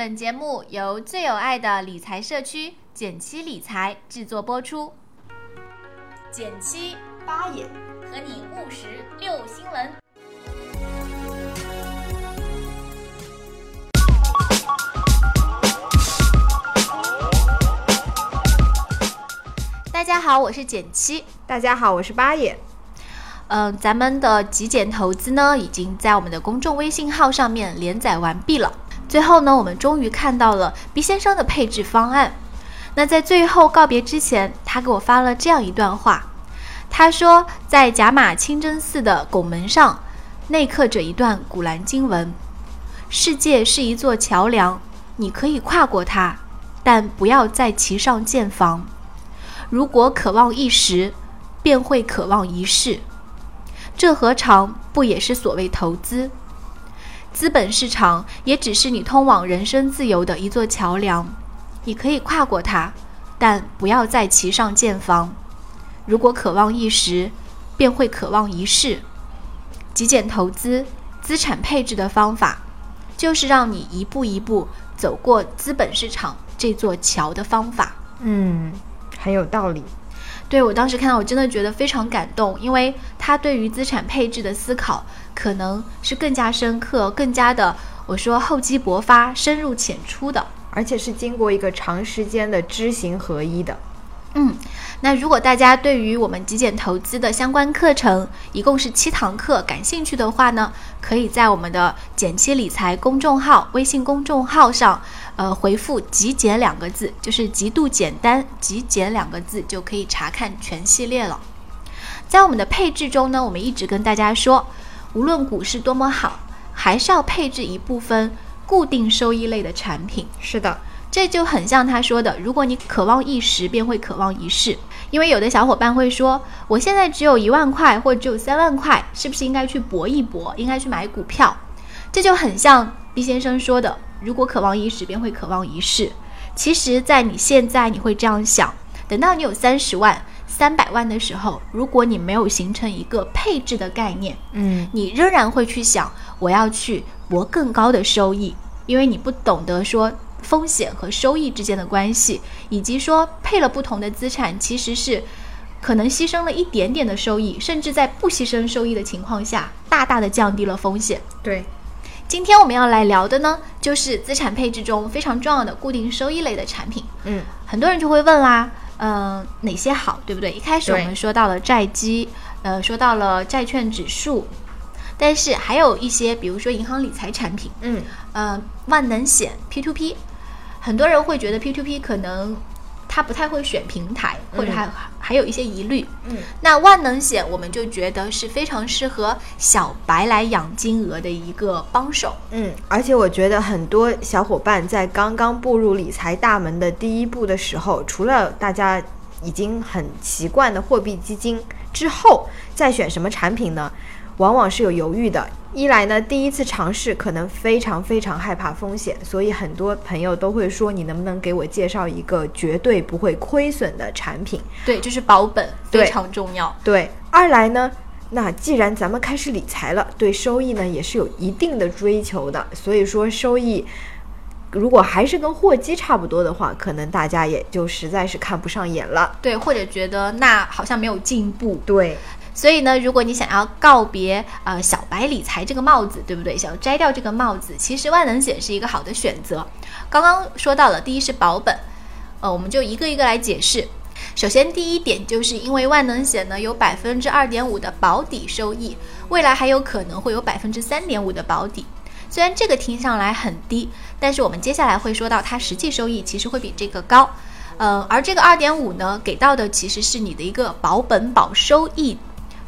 本节目由最有爱的理财社区减七理财制作播出。减七八也和你务实六新闻。大家好，我是减七。大家好，我是八爷。嗯，咱们的极简投资呢，已经在我们的公众微信号上面连载完毕了。最后呢，我们终于看到了 B 先生的配置方案。那在最后告别之前，他给我发了这样一段话。他说，在甲马清真寺的拱门上，内刻着一段古兰经文：“世界是一座桥梁，你可以跨过它，但不要在其上建房。如果渴望一时，便会渴望一世。”这何尝不也是所谓投资？资本市场也只是你通往人生自由的一座桥梁，你可以跨过它，但不要在其上建房。如果渴望一时，便会渴望一世。极简投资、资产配置的方法，就是让你一步一步走过资本市场这座桥的方法。嗯，很有道理。对我当时看到，我真的觉得非常感动，因为他对于资产配置的思考，可能是更加深刻、更加的，我说厚积薄发、深入浅出的，而且是经过一个长时间的知行合一的。嗯，那如果大家对于我们极简投资的相关课程，一共是七堂课，感兴趣的话呢，可以在我们的“简七理财”公众号微信公众号上。呃，回复“极简”两个字，就是极度简单，“极简”两个字就可以查看全系列了。在我们的配置中呢，我们一直跟大家说，无论股市多么好，还是要配置一部分固定收益类的产品。是的，这就很像他说的，如果你渴望一时，便会渴望一世。因为有的小伙伴会说，我现在只有一万块，或者只有三万块，是不是应该去搏一搏，应该去买股票？这就很像毕先生说的。如果渴望一时，便会渴望一世。其实，在你现在你会这样想，等到你有三十万、三百万的时候，如果你没有形成一个配置的概念，嗯，你仍然会去想我要去博更高的收益，因为你不懂得说风险和收益之间的关系，以及说配了不同的资产，其实是可能牺牲了一点点的收益，甚至在不牺牲收益的情况下，大大的降低了风险。对。今天我们要来聊的呢，就是资产配置中非常重要的固定收益类的产品。嗯，很多人就会问啦，嗯，哪些好，对不对？一开始我们说到了债基，呃，说到了债券指数，但是还有一些，比如说银行理财产品，嗯，呃，万能险 P to P，很多人会觉得 P to P 可能他不太会选平台，或者还、嗯、还有一些疑虑。嗯，那万能险我们就觉得是非常适合小白来养金额的一个帮手。嗯，而且我觉得很多小伙伴在刚刚步入理财大门的第一步的时候，除了大家已经很习惯的货币基金之后，再选什么产品呢？往往是有犹豫的。一来呢，第一次尝试可能非常非常害怕风险，所以很多朋友都会说：“你能不能给我介绍一个绝对不会亏损的产品？”对，就是保本非常重要。对，二来呢，那既然咱们开始理财了，对收益呢也是有一定的追求的，所以说收益如果还是跟货基差不多的话，可能大家也就实在是看不上眼了。对，或者觉得那好像没有进步。对。所以呢，如果你想要告别呃小白理财这个帽子，对不对？想要摘掉这个帽子，其实万能险是一个好的选择。刚刚说到了，第一是保本，呃，我们就一个一个来解释。首先，第一点就是因为万能险呢有百分之二点五的保底收益，未来还有可能会有百分之三点五的保底。虽然这个听上来很低，但是我们接下来会说到它实际收益其实会比这个高。呃，而这个二点五呢，给到的其实是你的一个保本保收益。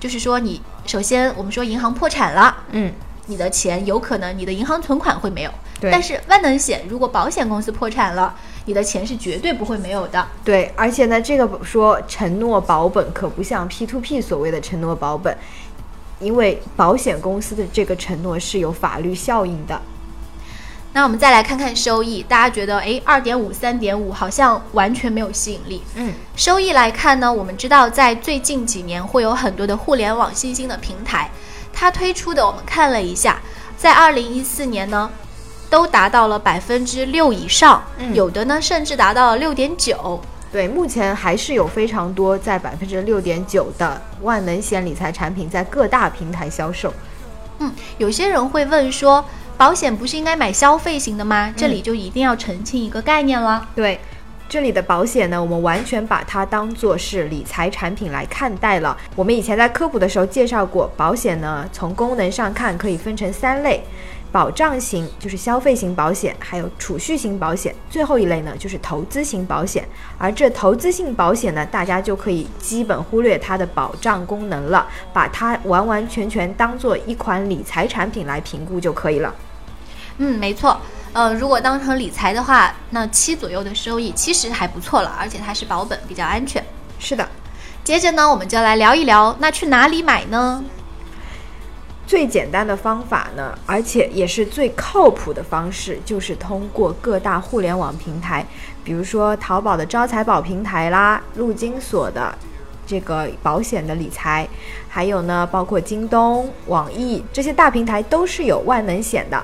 就是说，你首先我们说银行破产了，嗯，你的钱有可能你的银行存款会没有，对。但是万能险如果保险公司破产了，你的钱是绝对不会没有的。对，而且呢，这个说承诺保本可不像 P to P 所谓的承诺保本，因为保险公司的这个承诺是有法律效应的。那我们再来看看收益，大家觉得诶，二点五、三点五好像完全没有吸引力。嗯，收益来看呢，我们知道在最近几年会有很多的互联网新兴的平台，它推出的我们看了一下，在二零一四年呢，都达到了百分之六以上，嗯有的呢甚至达到了六点九。对，目前还是有非常多在百分之六点九的万能险理财产品在各大平台销售。嗯，有些人会问说，保险不是应该买消费型的吗？这里就一定要澄清一个概念了。对，这里的保险呢，我们完全把它当做是理财产品来看待了。我们以前在科普的时候介绍过，保险呢从功能上看可以分成三类。保障型就是消费型保险，还有储蓄型保险，最后一类呢就是投资型保险。而这投资性保险呢，大家就可以基本忽略它的保障功能了，把它完完全全当做一款理财产品来评估就可以了。嗯，没错。呃，如果当成理财的话，那七左右的收益其实还不错了，而且它是保本，比较安全。是的，接着呢，我们就来聊一聊，那去哪里买呢？最简单的方法呢，而且也是最靠谱的方式，就是通过各大互联网平台，比如说淘宝的招财宝平台啦，陆金所的这个保险的理财，还有呢，包括京东、网易这些大平台都是有万能险的。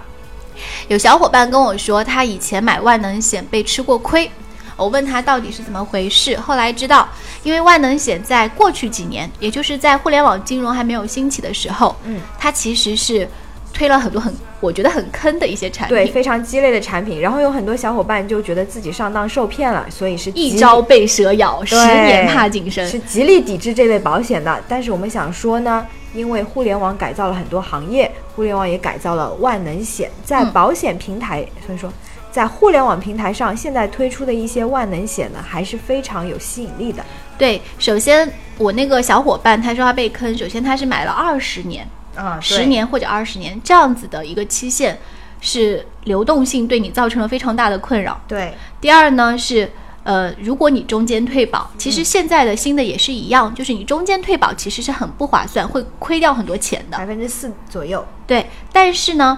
有小伙伴跟我说，他以前买万能险被吃过亏。我问他到底是怎么回事，后来知道，因为万能险在过去几年，也就是在互联网金融还没有兴起的时候，嗯，它其实是推了很多很我觉得很坑的一些产品，对，非常鸡肋的产品。然后有很多小伙伴就觉得自己上当受骗了，所以是一朝被蛇咬，十年怕井绳。是极力抵制这类保险的。但是我们想说呢，因为互联网改造了很多行业，互联网也改造了万能险，在嗯保险平台，所以说在互联网平台上，现在推出的一些万能险呢，还是非常有吸引力的。对，首先我那个小伙伴他说他被坑，首先他是买了二十年、啊十年或者二十年这样子的一个期限，是流动性对你造成了非常大的困扰。对，第二呢是，呃，如果你中间退保，其实现在的新的也是一样，就是你中间退保其实是很不划算，会亏掉很多钱的。百分之四左右。对，但是呢，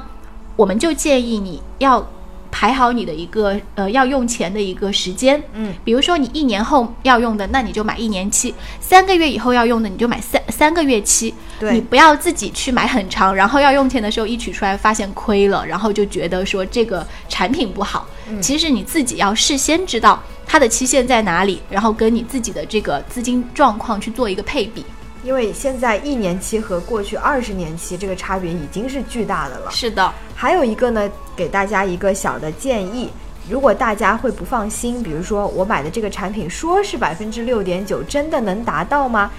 我们就建议你要排好你的一个呃要用钱的一个时间。嗯，比如说你一年后要用的，那你就买一年期；三个月以后要用的，你就买三三个月期。对你不要自己去买很长，然后要用钱的时候一取出来发现亏了，然后就觉得说这个产品不好。嗯其实你自己要事先知道它的期限在哪里，然后跟你自己的这个资金状况去做一个配比。因为现在一年期和过去二十年期这个差别已经是巨大的了。是的，还有一个呢，给大家一个小的建议，如果大家会不放心，比如说我买的这个产品说是百分之六点九，真的能达到吗？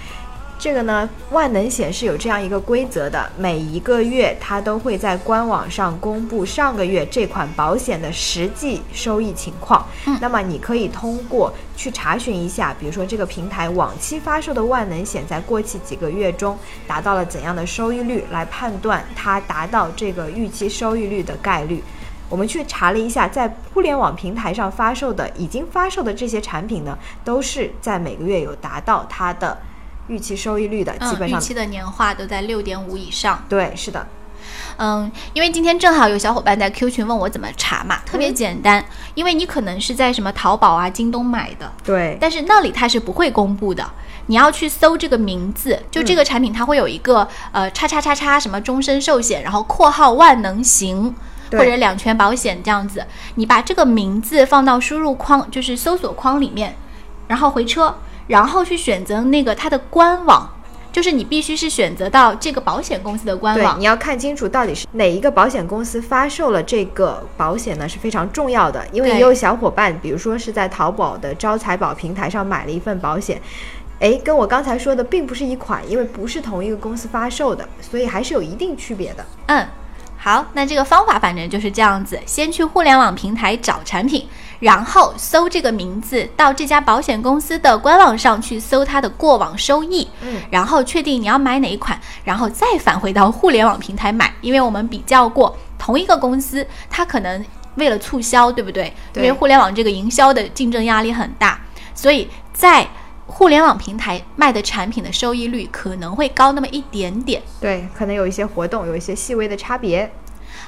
这个呢，万能险是有这样一个规则的，每一个月它都会在官网上公布上个月这款保险的实际收益情况。嗯那么你可以通过去查询一下，比如说这个平台往期发售的万能险在过去几个月中达到了怎样的收益率，来判断它达到这个预期收益率的概率。我们去查了一下，在互联网平台上发售的、已经发售的这些产品呢，都是在每个月有达到它的预期收益率的，基嗯，本上。预期的年化都在六点五以上。对，是的，嗯，因为今天正好有小伙伴在 Q 群问我怎么查嘛，特别嗯简单，因为你可能是在什么淘宝啊、京东买的，对，但是那里它是不会公布的。你要去搜这个名字，就这个产品它会有一个、呃叉叉叉叉什么终身寿险，然后括号万能型。或者两全保险这样子，你把这个名字放到输入框，就是搜索框里面，然后回车，然后去选择那个它的官网，就是你必须是选择到这个保险公司的官对，网你。要看清楚到底是哪一个保险公司发售了这个保险呢，是非常重要的。因为也有小伙伴，比如说是在淘宝的招财宝平台上买了一份保险，诶，跟我刚才说的并不是一款，因为不是同一个公司发售的，所以还是有一定区别的。嗯，好，那这个方法反正就是这样子：先去互联网平台找产品，然后搜这个名字，到这家保险公司的官网上去搜它的过往收益，嗯，然后确定你要买哪一款，然后再返回到互联网平台买，因为我们比较过同一个公司，它可能为了促销，对不对？对因为互联网这个营销的竞争压力很大，所以在互联网平台卖的产品的收益率可能会高那么一点点。对，可能有一些活动，有一些细微的差别。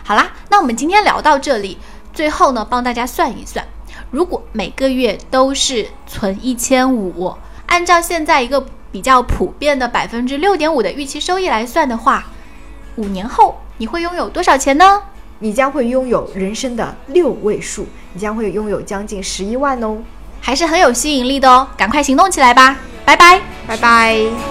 好啦，那我们今天聊到这里，最后呢，帮大家算一算，如果每个月都是存一千五，按照现在一个比较普遍的百分之六点五的预期收益来算的话，五年后你会拥有多少钱呢？你将会拥有人生的六位数，你将会拥有将近十一万哦，还是很有吸引力的哦，赶快行动起来吧！拜拜，拜拜。